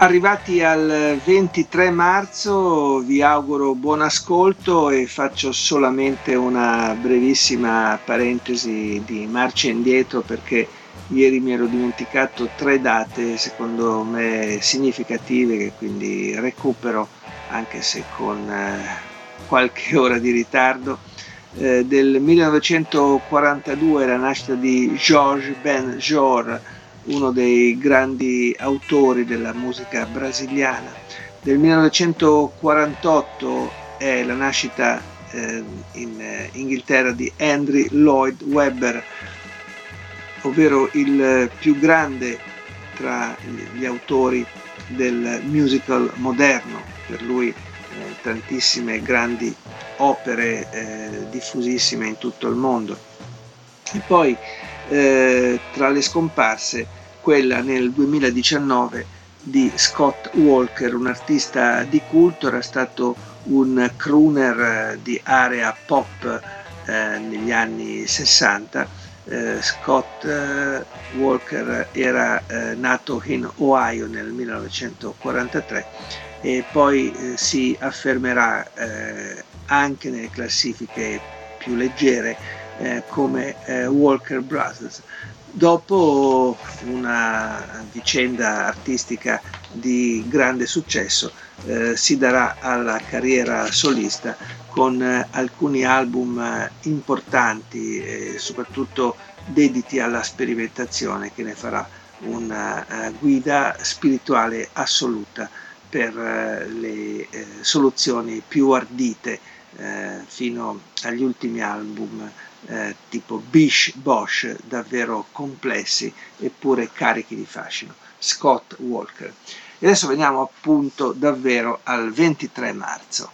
Arrivati al 23 marzo vi auguro buon ascolto e faccio solamente una brevissima parentesi di marcia indietro perché ieri mi ero dimenticato tre date secondo me significative che quindi recupero anche se con eh, qualche ora di ritardo. Eh, del 1942 la nascita di Georges Ben-Jor uno dei grandi autori della musica brasiliana. Del 1948 è la nascita eh, in eh, Inghilterra di Henry Lloyd Webber, ovvero il più grande tra gli autori del musical moderno. Per lui eh, tantissime grandi opere eh, diffusissime in tutto il mondo. E poi eh, tra le scomparse quella nel 2019 di Scott Walker, un artista di culto, era stato un crooner eh, di area pop eh, negli anni 60. Eh, Scott eh, Walker era eh, nato in Ohio nel 1943 e poi eh, si affermerà anche nelle classifiche più leggere come Walker Brothers dopo una vicenda artistica di grande successo eh, si darà alla carriera solista con eh, alcuni album eh, importanti e soprattutto dediti alla sperimentazione che ne farà una uh, guida spirituale assoluta per le soluzioni più ardite fino agli ultimi album eh, tipo Bish Bosch, davvero complessi eppure carichi di fascino. Scott Walker. E adesso veniamo appunto davvero al 23 marzo.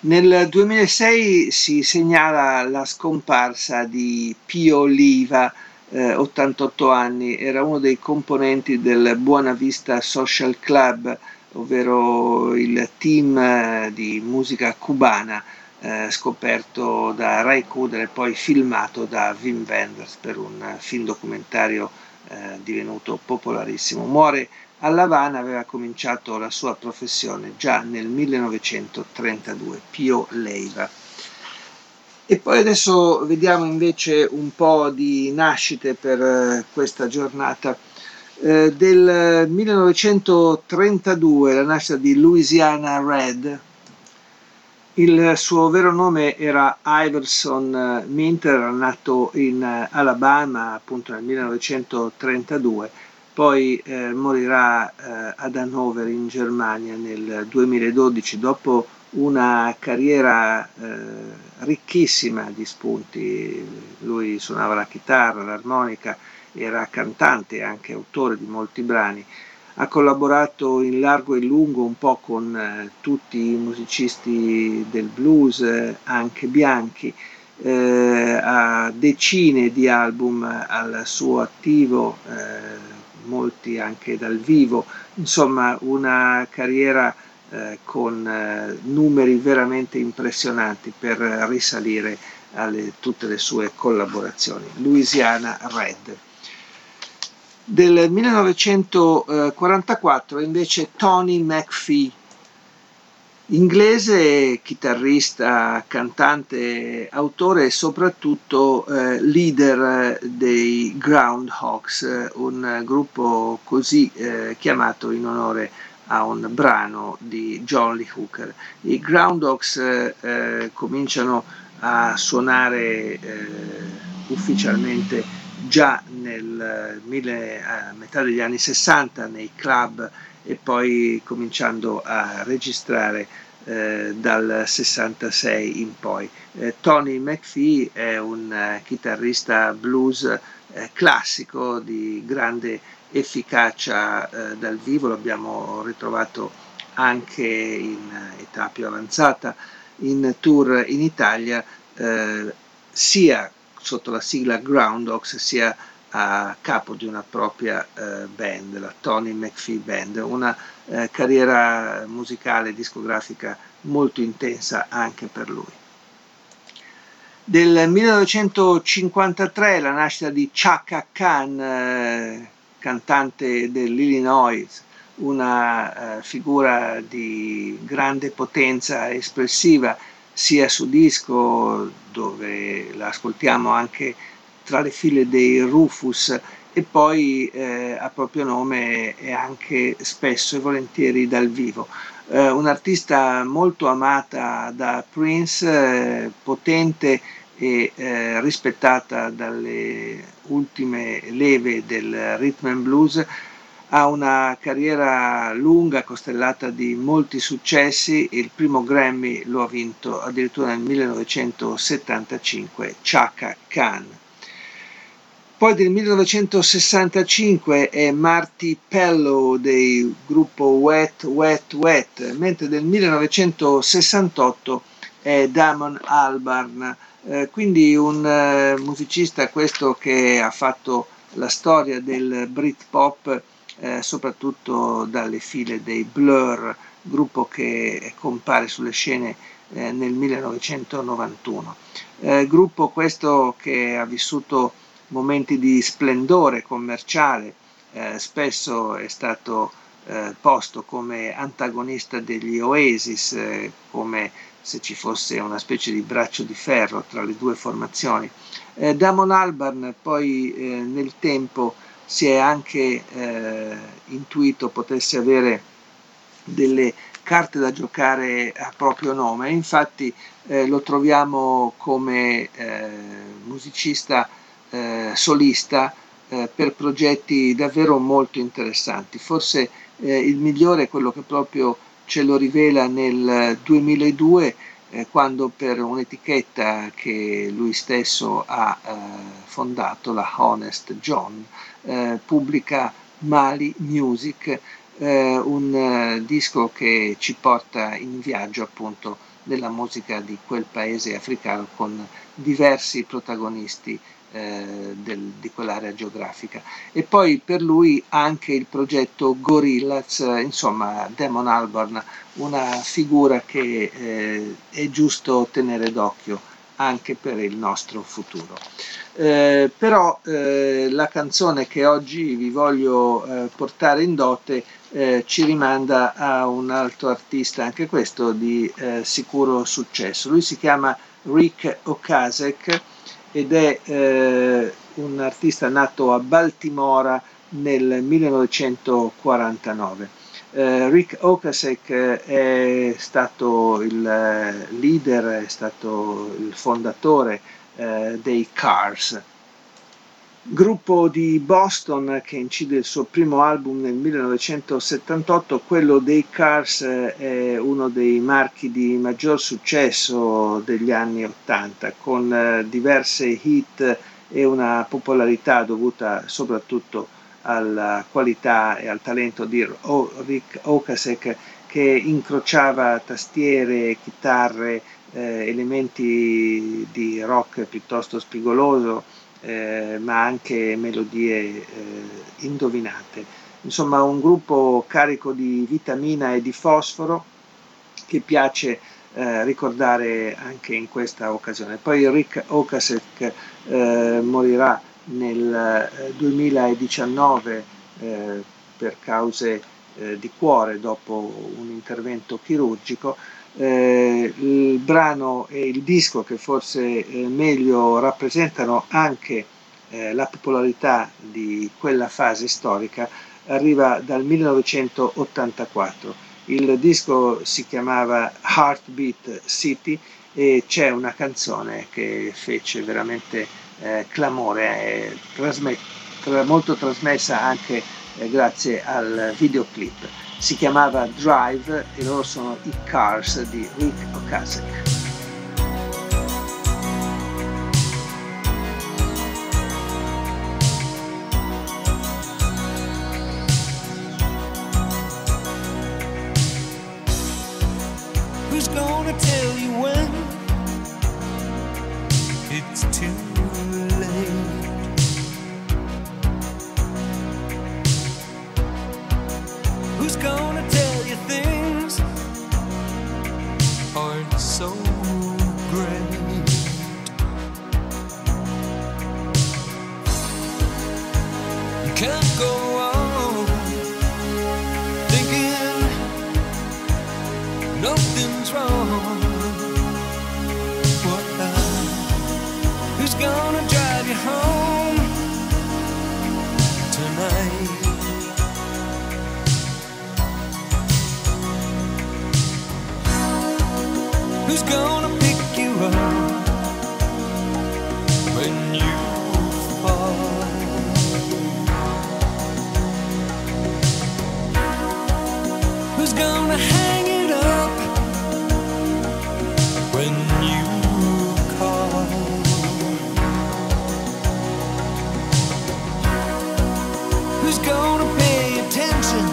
Nel 2006 si segnala la scomparsa di Pio Liva, eh, 88 anni, era uno dei componenti del Buona Vista Social Club, ovvero il team eh, di musica cubana eh, scoperto da Ray Kuder e poi filmato da Wim Wenders per un film documentario eh, divenuto popolarissimo. Muore a Lavana, aveva cominciato la sua professione già nel 1932, Pio Leiva. E poi adesso vediamo invece un po' di nascite per eh, questa giornata. Eh, del 1932 la nascita di Louisiana Red, il suo vero nome era Iverson eh, Minter, nato in eh, Alabama appunto nel 1932, poi eh, morirà eh, ad Hannover in Germania nel 2012 dopo una carriera eh, ricchissima di spunti. Lui suonava la chitarra, l'armonica, era cantante e anche autore di molti brani ha collaborato in largo e lungo un po' con eh, tutti i musicisti del blues, eh, anche bianchi, eh, ha decine di album al suo attivo, eh, molti anche dal vivo, insomma una carriera eh, con eh, numeri veramente impressionanti per risalire a tutte le sue collaborazioni. Louisiana Red. Del 1944 invece Tony McPhee, inglese, chitarrista, cantante, autore e soprattutto eh, leader dei Groundhogs, un gruppo così eh, chiamato in onore a un brano di John Lee Hooker. I Groundhogs eh, cominciano a suonare eh, ufficialmente già nel mille, a metà degli anni 60 nei club e poi cominciando a registrare eh, dal 66 in poi. Eh, Tony McPhee è un uh, chitarrista blues eh, classico di grande efficacia eh, dal vivo, l'abbiamo ritrovato anche in età più avanzata in tour in Italia, eh, sia sotto la sigla Groundhogs sia a capo di una propria eh, band, la Tony McPhee Band, una eh, carriera musicale discografica molto intensa anche per lui. Del 1953 la nascita di Chaka Khan, eh, cantante dell'Illinois, una eh, figura di grande potenza espressiva sia su disco dove la ascoltiamo anche tra le file dei Rufus e poi eh, a proprio nome e anche spesso e volentieri dal vivo. Eh, un'artista molto amata da Prince, eh, potente e eh, rispettata dalle ultime leve del rhythm and blues, ha una carriera lunga costellata di molti successi, il primo Grammy lo ha vinto addirittura nel 1975 Chaka Khan. Poi del 1965 è Marty Pellow del gruppo Wet Wet Wet, mentre del 1968 è Damon Albarn, eh, quindi un eh, musicista questo che ha fatto la storia del Britpop eh, soprattutto dalle file dei Blur, gruppo che compare sulle scene eh, nel 1991. Eh, gruppo questo che ha vissuto momenti di splendore commerciale, eh, spesso è stato eh, posto come antagonista degli Oasis, come se ci fosse una specie di braccio di ferro tra le due formazioni. Damon Albarn poi nel tempo si è anche eh, intuito potesse avere delle carte da giocare a proprio nome, infatti lo troviamo come musicista eh, solista eh, per progetti davvero molto interessanti. Forse eh, il migliore è quello che proprio ce lo rivela nel 2002 eh, quando per un'etichetta che lui stesso ha eh, fondato, la Honest John, eh, pubblica Mali Music, un disco che ci porta in viaggio appunto nella musica di quel paese africano con diversi protagonisti eh, del, di quell'area geografica. E poi per lui anche il progetto Gorillaz, insomma Damon Albarn, una figura che eh, è giusto tenere d'occhio anche per il nostro futuro. Eh, però eh, la canzone che oggi vi voglio eh, portare in dote eh, ci rimanda a un altro artista, anche questo di eh, sicuro successo. Lui si chiama Rick Okasek ed è eh, un artista nato a Baltimora nel 1949. Eh, Rick Okasek è stato il eh, leader, è stato il fondatore eh, dei Cars, gruppo di Boston che incide il suo primo album nel 1978, quello dei Cars eh, è uno dei marchi di maggior successo degli anni 80, con eh, diverse hit e una popolarità dovuta soprattutto alla qualità e al talento di Rick Okasek che incrociava tastiere, chitarre, eh, elementi di rock piuttosto spigoloso, eh, ma anche melodie eh, indovinate. Insomma, un gruppo carico di vitamina e di fosforo che piace eh, ricordare anche in questa occasione. Poi Rick Okasek eh, morirà nel 2019 eh, eh, per cause di cuore dopo un intervento chirurgico eh, il brano e il disco che forse eh, meglio rappresentano anche eh, la popolarità di quella fase storica arriva dal 1984. Il disco si chiamava Heartbeat City e c'è una canzone che fece veramente eh, clamore, trasmet- tra- molto trasmessa anche eh, grazie al videoclip si chiamava Drive e loro sono i Cars di Rick Ocasek. who's gonna hang it up when you call? Who's gonna pay attention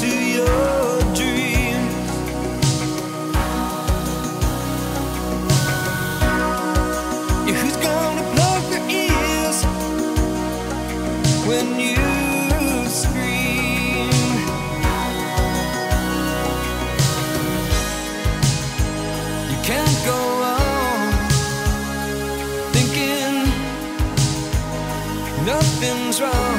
to your dreams? Yeah, who's gonna plug ears when you? something's wrong.